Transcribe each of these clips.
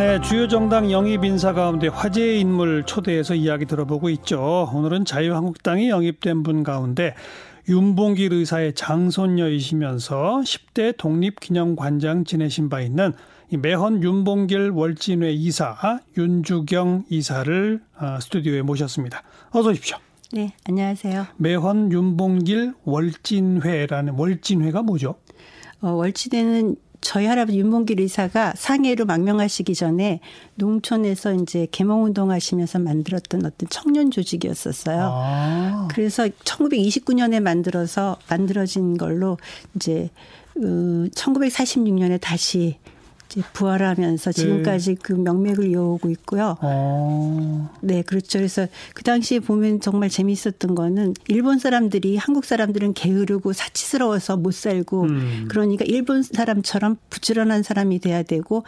네, 주요 정당 영입 인사 가운데 화제의 인물 초대해서 이야기 들어보고 있죠. 오늘은 자유한국당이 영입된 분 가운데 윤봉길 의사의 장손녀이시면서 10대 독립기념관장 지내신 바 있는 매헌 윤봉길 월진회 이사 윤주경 이사를 어, 스튜디오에 모셨습니다. 어서 오십시오. 네, 안녕하세요. 매헌 윤봉길 월진회라는 월진회가 뭐죠? 어, 월진회는 저희 할아버지 윤봉길 의사가 상해로 망명하시기 전에 농촌에서 이제 개몽운동 하시면서 만들었던 어떤 청년 조직이었었어요. 아. 그래서 1929년에 만들어서 만들어진 걸로 이제 1946년에 어, 다시 부활하면서 네. 지금까지 네. 그 명맥을 이어오고 있고요. 어. 네, 그렇죠. 그래서 그 당시에 보면 정말 재미있었던 거는 일본 사람들이 한국 사람들은 게으르고 사치스러워서 못 살고 음. 그러니까 일본 사람처럼 부지런한 사람이 돼야 되고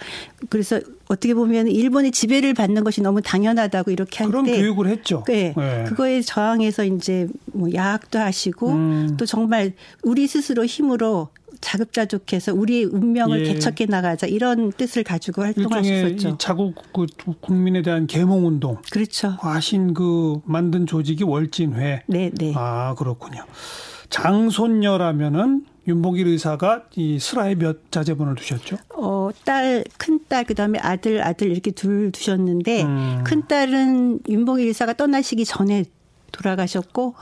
그래서 어떻게 보면 일본의 지배를 받는 것이 너무 당연하다고 이렇게 할때 그런 교육을 했죠. 네, 네. 그거에 저항해서 이제 뭐 야학도 하시고 음. 또 정말 우리 스스로 힘으로 자급자족해서 우리의 운명을 예. 개척해 나가자 이런 뜻을 가지고 활동하셨었죠. 자국 그 국민에 대한 계몽 운동. 그렇죠. 하신 그 만든 조직이 월진회. 네, 네. 아 그렇군요. 장손녀라면은 윤봉길 의사가 이 슬하에 몇 자제분을 두셨죠? 어, 딸, 큰 딸, 그 다음에 아들, 아들 이렇게 둘 두셨는데, 음. 큰 딸은 윤봉길 의사가 떠나시기 전에 돌아가셨고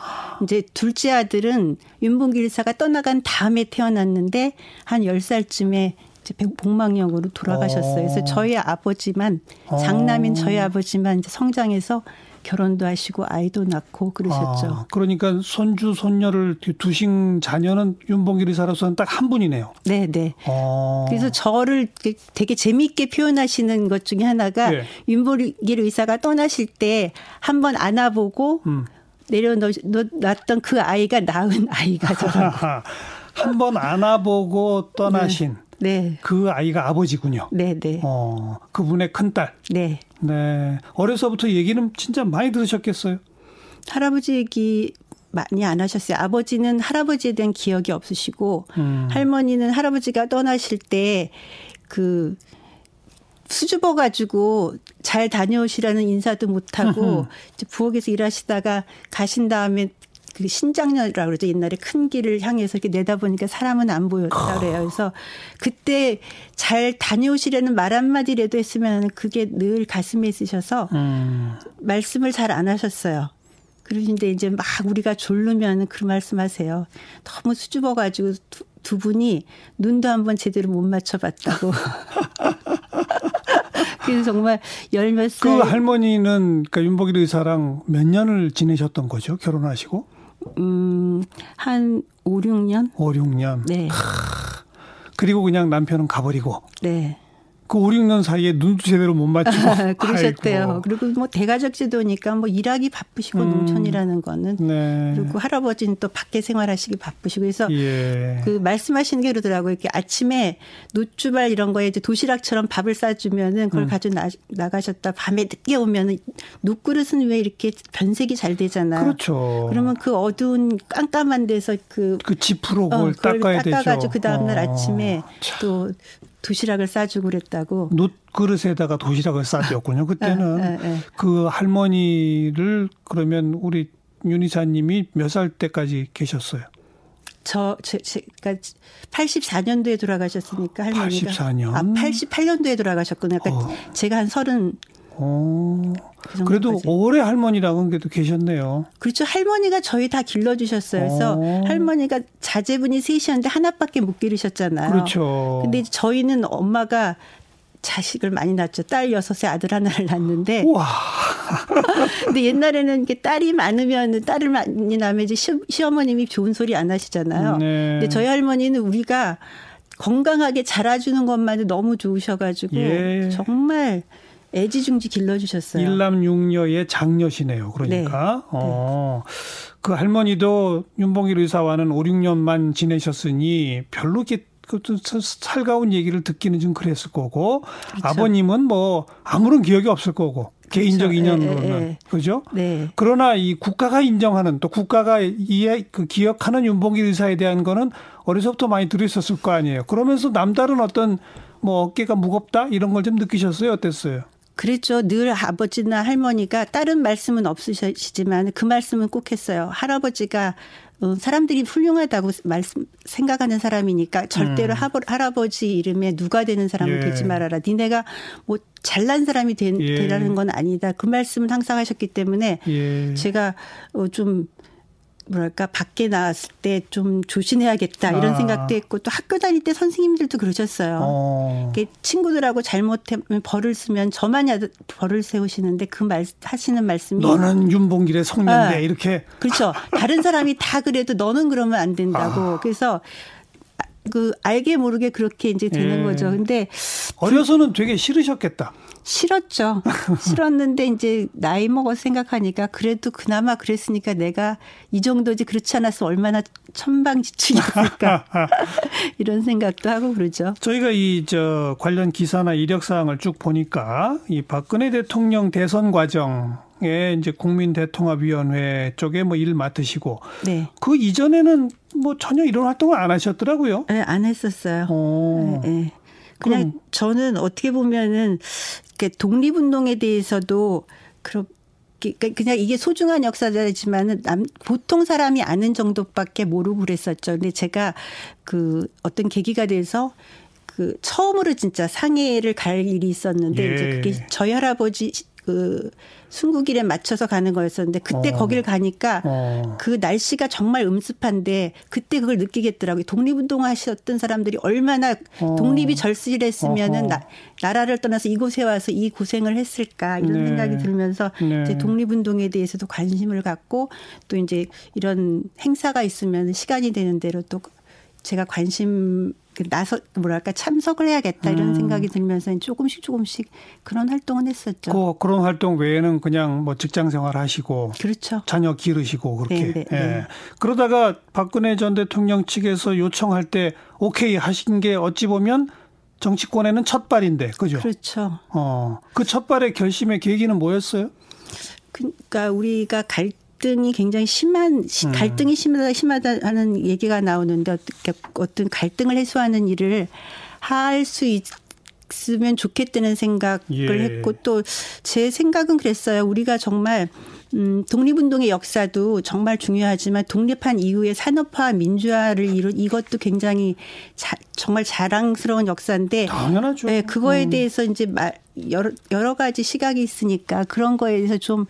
이제 둘째 아들은 윤봉길 의사가 떠나간 다음에 태어났는데 한 10살쯤에 이제 복망역으로 돌아가셨어요. 그래서 어. 저희 아버지만 장남인 저희 어. 아버지만 이제 성장해서 결혼도 하시고 아이도 낳고 그러셨죠. 아, 그러니까 손주 손녀를 두신 자녀는 윤봉길 의사로서는 딱 한 분이네요. 네, 네. 아. 그래서 저를 되게 재미있게 표현하시는 것 중에 하나가 네. 윤봉길 의사가 떠나실 때 한번 안아보고 음. 내려놨던 그 아이가 낳은 아이가 저라고. 한번 안아보고 떠나신 네. 네. 그 아이가 아버지군요. 네, 네. 어, 그분의 큰딸. 네. 네. 어려서부터 얘기는 진짜 많이 들으셨겠어요? 할아버지 얘기 많이 안 하셨어요. 아버지는 할아버지에 대한 기억이 없으시고 음. 할머니는 할아버지가 떠나실 때 그 수줍어 가지고 잘 다녀오시라는 인사도 못 하고 부엌에서 일하시다가 가신 다음에 그 신장렬이라고 그러죠. 옛날에 큰 길을 향해서 이렇게 내다보니까 사람은 안 보였다 그래요. 그래서 그때 잘 다녀오시려는 말 한마디라도 했으면 그게 늘 가슴에 있으셔서 음. 말씀을 잘 안 하셨어요. 그러신데 이제 막 우리가 졸르면 그 말씀하세요. 너무 수줍어가지고 두, 두 분이 눈도 한번 제대로 못 맞춰봤다고. 그래서 정말 열 몇 살. 그 할머니는 그러니까 윤복일 의사랑 몇 년을 지내셨던 거죠? 결혼하시고? 음, 한 5, 6년? 5, 6년. 네. 그리고 그냥 남편은 가버리고. 네. 그 5, 6년 사이에 눈도 제대로 못 맞추고. 그러셨대요. 아이고. 그리고 뭐 대가족 제도니까 뭐 일하기 바쁘시고 음. 농촌이라는 거는. 네. 그리고 할아버지는 또 밖에 생활하시기 바쁘시고 그래서 예. 그 말씀하시는 게 그러더라고요. 이렇게 아침에 노주발 이런 거에 이제 도시락처럼 밥을 싸주면은 그걸 음. 가지고 나, 나가셨다 밤에 늦게 오면은 눕그릇은 왜 이렇게 변색이 잘 되잖아요. 그렇죠. 그러면 그 어두운 깜깜한 데서 그. 그 지프로 그걸 어, 닦아야 되죠. 닦아가지고 그 다음날 어. 아침에 또 도시락을 싸주고 그랬다고. 놋 그릇에다가 도시락을 싸줬군요. 그때는 아, 아, 아. 그 할머니를 그러면 우리 윤 이사님이 몇 살 때까지 계셨어요? 저, 제, 제가 84년도에 돌아가셨으니까 할머니가. 84년? 아, 88년도에 돌아가셨구나. 그러니까 어. 제가 한 서른 오. 그 그래도 오래 할머니라고 그래도 계셨네요. 그렇죠. 할머니가 저희 다 길러주셨어요. 그래서 오. 할머니가 자제분이 셋이었는데 하나밖에 못 기르셨잖아요. 그렇죠. 근데 저희는 엄마가 자식을 많이 낳죠. 딸 여섯에 아들 하나를 낳는데. 와. 근데 옛날에는 이게 딸이 많으면 딸을 많이 낳으면 이제 시, 어머님이 좋은 소리 안 하시잖아요. 네. 근데 저희 할머니는 우리가 건강하게 자라주는 것만도 너무 좋으셔가지고 예. 정말 애지중지 길러주셨어요. 일남 육녀의 장녀시네요. 그러니까. 네. 어. 그 할머니도 윤봉길 의사와는 5, 6년만 지내셨으니 별로 이렇게 그 살가운 얘기를 듣기는 좀 그랬을 거고 그렇죠. 아버님은 뭐 아무런 기억이 없을 거고 그렇죠. 개인적 인연으로는 에, 에, 에. 그죠? 네. 그러나 이 국가가 인정하는 또 국가가 이해 그 기억하는 윤봉길 의사에 대한 거는 어려서부터 많이 들으셨을 거 아니에요. 그러면서 남다른 어떤 뭐 어깨가 무겁다 이런 걸 좀 느끼셨어요? 어땠어요? 그랬죠. 늘 아버지나 할머니가 다른 말씀은 없으시지만 그 말씀은 꼭 했어요. 할아버지가 어, 사람들이 훌륭하다고 말씀 생각하는 사람이니까 절대로 음. 할아버지 이름에 누가 되는 사람은 예. 되지 말아라. 니네가 뭐 잘난 사람이 되, 예. 되라는 건 아니다. 그 말씀을 항상 하셨기 때문에 예. 제가 어좀 뭐랄까 밖에 나왔을 때 좀 조심해야겠다 이런 아. 생각도 했고 또 학교 다닐 때 선생님들도 그러셨어요. 어. 친구들하고 잘못하면 벌을 쓰면 저만 벌을 세우시는데 그 말 하시는 말씀이 너는 윤봉길의 성년대 아. 이렇게 그렇죠. 다른 사람이 다 그래도 너는 그러면 안 된다고. 아. 그래서 그 알게 모르게 그렇게 이제 되는 예. 거죠. 근데 어려서는 되게 싫으셨겠다. 싫었죠. 싫었는데 이제 나이 먹어서 생각하니까 그래도 그나마 그랬으니까 내가 이 정도지 그렇지 않았으면 얼마나 천방지축이었을까 이런 생각도 하고 그러죠. 저희가 이 저 관련 기사나 이력 사항을 쭉 보니까 이 박근혜 대통령 대선 과정 에 이제 국민 대통합위원회 쪽에 뭐 일 맡으시고 네. 그 이전에는 뭐 전혀 이런 활동을 안 하셨더라고요. 네, 안 했었어요. 네, 네. 그냥 그럼. 저는 어떻게 보면은 독립운동에 대해서도 그렇게 그냥 이게 소중한 역사지만은 남 보통 사람이 아는 정도밖에 모르고 그랬었죠. 근데 제가 그 어떤 계기가 돼서 그 처음으로 진짜 상해를 갈 일이 있었는데 예. 이제 그게 저희 할아버지 그 순국일에 맞춰서 가는 거였었는데 그때 어. 거길 가니까 어. 그 날씨가 정말 음습한데 그때 그걸 느끼겠더라고요. 독립운동 하셨던 사람들이 얼마나 어. 독립이 절실했으면은 나, 나라를 떠나서 이곳에 와서 이 고생을 했을까 이런 네. 생각이 들면서 네. 이제 독립운동에 대해서도 관심을 갖고 또 이제 이런 행사가 있으면 시간이 되는 대로 또 제가 관심 그 나서 뭐랄까 참석을 해야겠다 이런 음. 생각이 들면서 조금씩 조금씩 그런 활동은 했었죠. 그 그런 활동 외에는 그냥 뭐 직장 생활 하시고 그렇죠. 자녀 기르시고 그렇게. 네, 네, 예. 네. 그러다가 박근혜 전 대통령 측에서 요청할 때 오케이 하신 게 어찌 보면 정치권에는 첫 발인데 그죠? 그렇죠. 어. 그 첫 발의 결심의 계기는 뭐였어요? 그러니까 우리가 갈 갈등이 굉장히 심한 음. 갈등이 심하다 심하다는 얘기가 나오는데 어떤 갈등을 해소하는 일을 할 수 있으면 좋겠다는 생각을 예. 했고 또 제 생각은 그랬어요. 우리가 정말 음, 독립운동의 역사도 정말 중요하지만 독립한 이후에 산업화 민주화를 이룬 이것도 굉장히 자, 정말 자랑스러운 역사인데 당연하죠. 네, 그거에 음. 대해서 이제 말 여러 여러 가지 시각이 있으니까 그런 거에 대해서 좀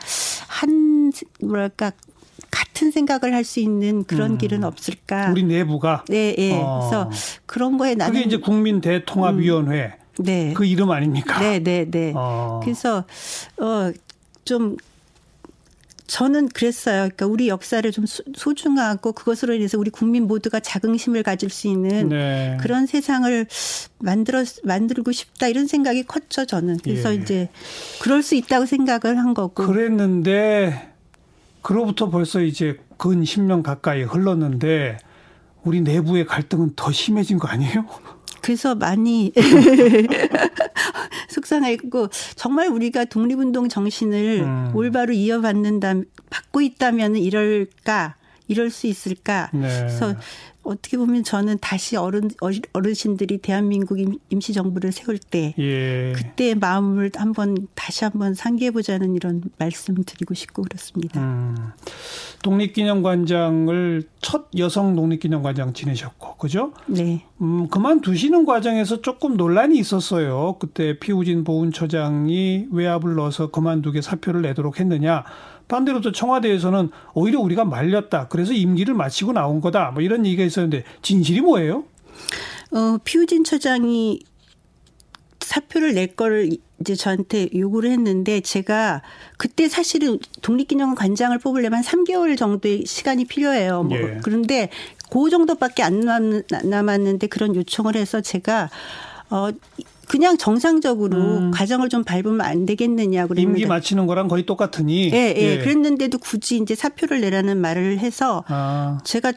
한 뭐랄까 같은 생각을 할 수 있는 그런 음. 길은 없을까? 우리 내부가 네, 예. 네. 어. 그래서 그런 거에 나는 그게 이제 국민 대통합위원회 음. 네. 그 이름 아닙니까? 네, 네, 네. 어. 그래서 어좀 저는 그랬어요. 그러니까 우리 역사를 좀 소중하고 그것으로 인해서 우리 국민 모두가 자긍심을 가질 수 있는 네. 그런 세상을 만들어 만들고 싶다 이런 생각이 컸죠. 저는 그래서 예. 이제 그럴 수 있다고 생각을 한 거고. 그랬는데 그로부터 벌써 이제 근 10년 가까이 흘렀는데 우리 내부의 갈등은 더 심해진 거 아니에요? 그래서 많이 속상했고 정말 우리가 독립운동 정신을 음. 올바로 이어받는다 받고 있다면 이럴까 이럴 수 있을까 네. 그래서 어떻게 보면 저는 다시 어른 어르신들이 대한민국 임시 정부를 세울 때 예. 그때의 마음을 한번 다시 한번 상기해 보자는 이런 말씀 드리고 싶고 그렇습니다. 음. 독립기념관장을 첫 여성 독립기념관장 지내셨고 그죠? 네. 음, 그만 두시는 과정에서 조금 논란이 있었어요. 그때 피우진 보훈처장이 외압을 넣어서 그만두게 사표를 내도록 했느냐. 반대로 또 청와대에서는 오히려 우리가 말렸다. 그래서 임기를 마치고 나온 거다. 뭐 이런 얘기가 있었는데 진실이 뭐예요? 어, 피우진 처장이 사표를 낼 거를 이제 저한테 요구를 했는데 제가 그때 사실은 독립기념관 관장을 뽑으려면 3개월 정도의 시간이 필요해요. 뭐 예. 그런데 그 정도밖에 안 남았는데 그런 요청을 해서 제가 어 그냥 정상적으로 음. 과정을 좀 밟으면 안 되겠느냐 그랬는데 임기 마치는 거랑 거의 똑같으니. 예, 예. 예. 그랬는데도 굳이 이제 사표를 내라는 말을 해서 아. 제가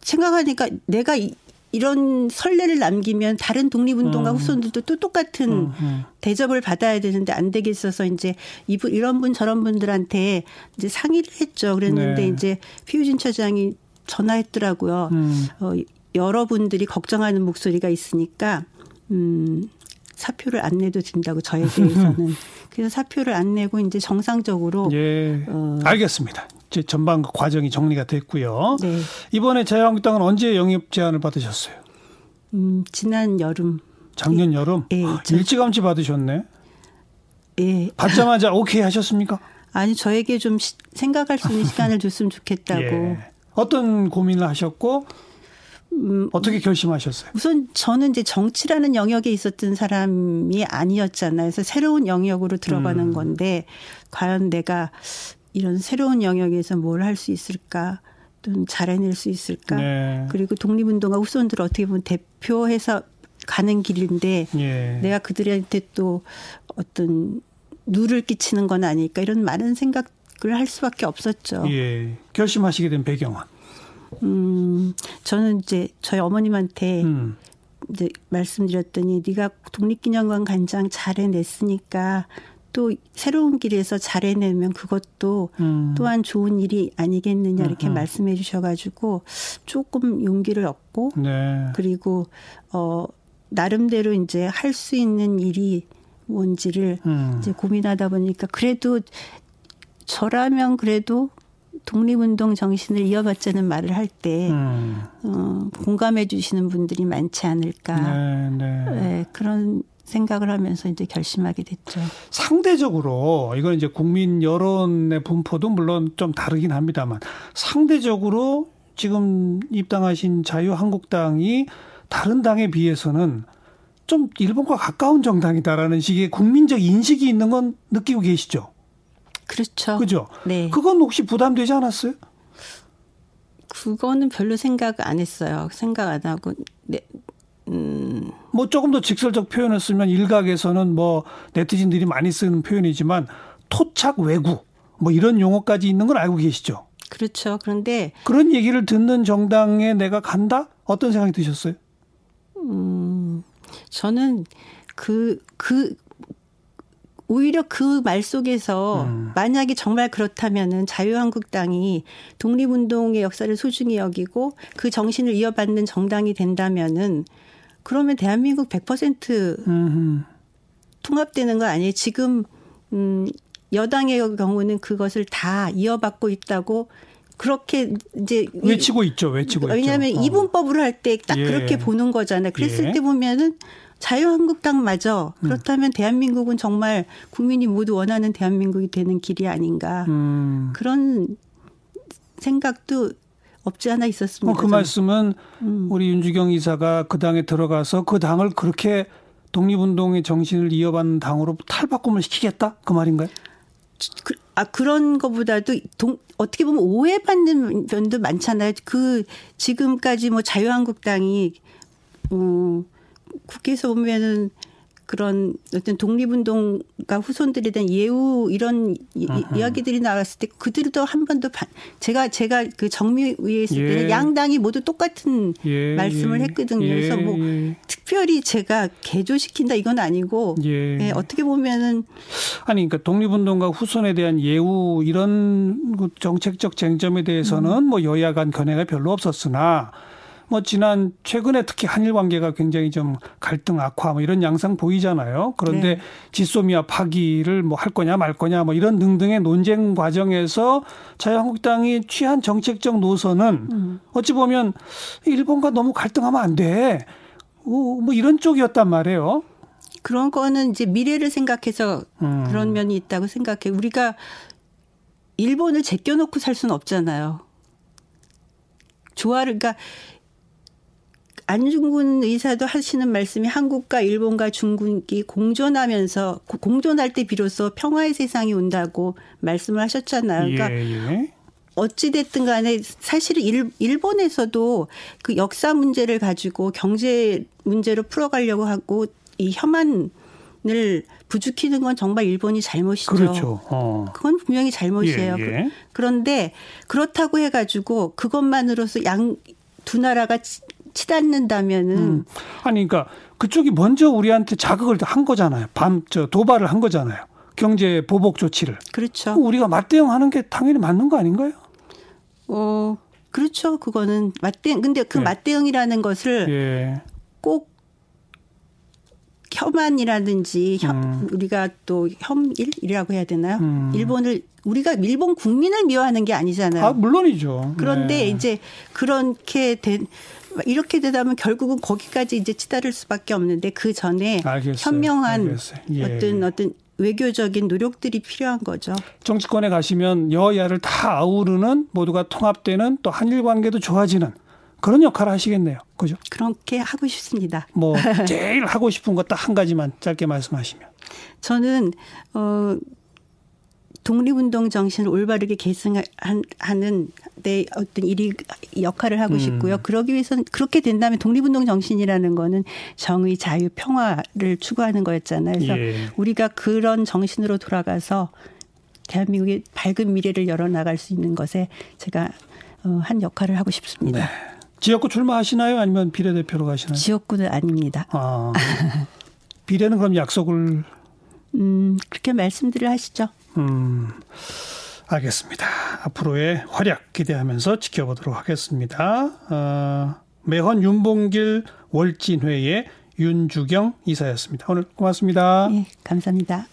생각하니까 내가 이, 이런 선례를 남기면 다른 독립운동가 음. 후손들도 또 똑같은 음, 음. 대접을 받아야 되는데 안 되겠어서 이제 이분 이런 분 저런 분들한테 이제 상의를 했죠. 그랬는데 네. 이제 피우진 처장이 전화했더라고요. 음. 어, 여러분들이 걱정하는 목소리가 있으니까 음 사표를 안 내도 된다고 저에 대해서는 그래서 사표를 안 내고 이제 정상적으로 예 어. 알겠습니다. 이제 전반 그 과정이 정리가 됐고요. 네. 이번에 자유한국당은 언제 영입 제안을 받으셨어요? 음 지난 여름. 작년 여름. 예, 일찌감치 받으셨네. 예. 받자마자 오케이 하셨습니까? 아니 저에게 좀 시, 생각할 수 있는 시간을 줬으면 좋겠다고. 예. 어떤 고민을 하셨고 음, 어떻게 결심하셨어요? 우선 저는 이제 정치라는 영역에 있었던 사람이 아니었잖아요. 그래서 새로운 영역으로 들어가는 음. 건데 과연 내가 이런 새로운 영역에서 뭘 할 수 있을까? 또 잘해낼 수 있을까? 네. 그리고 독립운동가 후손들 어떻게 보면 대표해서 가는 길인데 예. 내가 그들한테 또 어떤 누를 끼치는 건 아닐까 이런 많은 생각을 할 수밖에 없었죠. 예. 결심하시게 된 배경은? 음, 저는 이제 저희 어머님한테 음. 이제 말씀드렸더니 네가 독립기념관 간장 잘 해냈으니까 또 새로운 길에서 잘 해내면 그것도 음. 또한 좋은 일이 아니겠느냐 이렇게 음. 말씀해 주셔가지고 조금 용기를 얻고 네. 그리고 어 나름대로 이제 할 수 있는 일이 뭔지를 음. 이제 고민하다 보니까 그래도 저라면 그래도 독립운동 정신을 이어받자는 말을 할때 음. 어, 공감해 주시는 분들이 많지 않을까 네, 네. 네, 그런 생각을 하면서 이제 결심하게 됐죠. 상대적으로 이건 이제 국민 여론의 분포도 물론 좀 다르긴 합니다만 상대적으로 지금 입당하신 자유한국당이 다른 당에 비해서는 좀 일본과 가까운 정당이다라는 식의 국민적 인식이 있는 건 느끼고 계시죠? 그렇죠. 그죠? 네. 그건 혹시 부담되지 않았어요? 그거는 별로 생각 안 했어요. 생각 안 하고 네. 음. 뭐 조금 더 직설적 표현을 쓰면 일각에서는 뭐 네티즌들이 많이 쓰는 표현이지만 토착 외구 뭐 이런 용어까지 있는 걸 알고 계시죠? 그렇죠. 그런데 그런 얘기를 듣는 정당에 내가 간다? 어떤 생각이 드셨어요? 음. 저는 그, 그, 오히려 그 말 속에서 음. 만약에 정말 그렇다면은 자유한국당이 독립운동의 역사를 소중히 여기고 그 정신을 이어받는 정당이 된다면은 그러면 대한민국 100% 음흠. 통합되는 거 아니에요? 지금 음 여당의 경우는 그것을 다 이어받고 있다고 그렇게 이제 외치고 있죠. 외치고 왜냐하면 있죠. 이분법으로 할 때딱 예. 그렇게 보는 거잖아요. 그랬을 예. 때 보면은 자유한국당마저 음. 그렇다면 음. 대한민국은 정말 국민이 모두 원하는 대한민국이 되는 길이 아닌가 음. 그런 생각도 없지 않아 있었습니다. 어, 그 말씀은 음. 우리 윤주경 이사가 그 당에 들어가서 그 당을 그렇게 독립운동의 정신을 이어받는 당으로 탈바꿈을 시키겠다 그 말인가요? 그, 아 그런 것보다도 동, 어떻게 보면 오해받는 면도 많잖아요. 그 지금까지 뭐 자유한국당이 음, 국회에서 보면은 그런 어떤 독립운동가 후손들에 대한 예우 이런 이, 야기들이 나왔을 때 그들도 한 번도 반, 제가 제가 그 정미위에 있을 때는 예. 양당이 모두 똑같은 예. 말씀을 예. 했거든요. 예. 그래서 뭐 예. 특별히 제가 개조시킨다 이건 아니고 예. 예. 어떻게 보면은 아니 그러니까 독립운동가 후손에 대한 예우 이런 그 정책적 쟁점에 대해서는 음. 뭐 여야 간 견해가 별로 없었으나 뭐 지난 최근에 특히 한일 관계가 굉장히 좀 갈등 악화 뭐 이런 양상 보이잖아요. 그런데 네. 지소미아 파기를 뭐 할 거냐 말 거냐 뭐 이런 등등의 논쟁 과정에서 자유한국당이 취한 정책적 노선은 음. 어찌 보면 일본과 너무 갈등하면 안 돼. 뭐 이런 쪽이었단 말이에요. 그런 거는 이제 미래를 생각해서 음. 그런 면이 있다고 생각해. 우리가 일본을 제껴놓고 살 수는 없잖아요. 조화를, 그러니까 안중근 의사도 하시는 말씀이 한국과 일본과 중국이 공존하면서 공존할 때 비로소 평화의 세상이 온다고 말씀을 하셨잖아요. 그러니까 예, 예. 어찌 됐든 간에 사실은 일, 일본에서도 그 역사 문제를 가지고 경제 문제로 풀어가려고 하고 이 혐한 을 부추기는 건 정말 일본이 잘못이죠. 그렇죠. 어. 그건 분명히 잘못이에요. 예, 예. 그런데 그렇다고 해가지고 그것만으로서 양 두 나라가 치닫는다면은 음. 아니 그러니까 그쪽이 먼저 우리한테 자극을 한 거잖아요. 밤 저 도발을 한 거잖아요. 경제 보복 조치를. 그렇죠. 우리가 맞대응하는 게 당연히 맞는 거 아닌가요? 어 그렇죠. 그거는 맞대응. 근데 그 예. 맞대응이라는 것을 예. 꼭 혐한이라든지 음. 우리가 또 혐일이라고 해야 되나요? 음. 일본을 우리가 일본 국민을 미워하는 게 아니잖아요. 아, 물론이죠. 그런데 네. 이제 그렇게 된 이렇게 되다 보면 결국은 거기까지 이제 치달을 수밖에 없는데 그 전에 알겠어요. 현명한 예. 어떤 어떤 외교적인 노력들이 필요한 거죠. 정치권에 가시면 여야를 다 아우르는 모두가 통합되는 또 한일 관계도 좋아지는 그런 역할을 하시겠네요. 그죠? 그렇게 하고 싶습니다. 뭐 제일 하고 싶은 것 딱 한 가지만 짧게 말씀하시면. 저는 어 독립운동 정신을 올바르게 계승하는 내 어떤 일이 역할을 하고 음. 싶고요. 그러기 위해서는 그렇게 된다면 독립운동 정신이라는 거는 정의, 자유, 평화를 추구하는 거였잖아요. 그래서 예. 우리가 그런 정신으로 돌아가서 대한민국의 밝은 미래를 열어나갈 수 있는 것에 제가 어, 한 역할을 하고 싶습니다. 네. 지역구 출마하시나요? 아니면 비례대표로 가시나요? 지역구는 아닙니다. 아, 비례는 그럼 약속을 음, 그렇게 말씀들을 하시죠. 음, 알겠습니다. 앞으로의 활약 기대하면서 지켜보도록 하겠습니다. 어, 매헌 윤봉길 월진회의 윤주경 이사였습니다. 오늘 고맙습니다. 네, 감사합니다.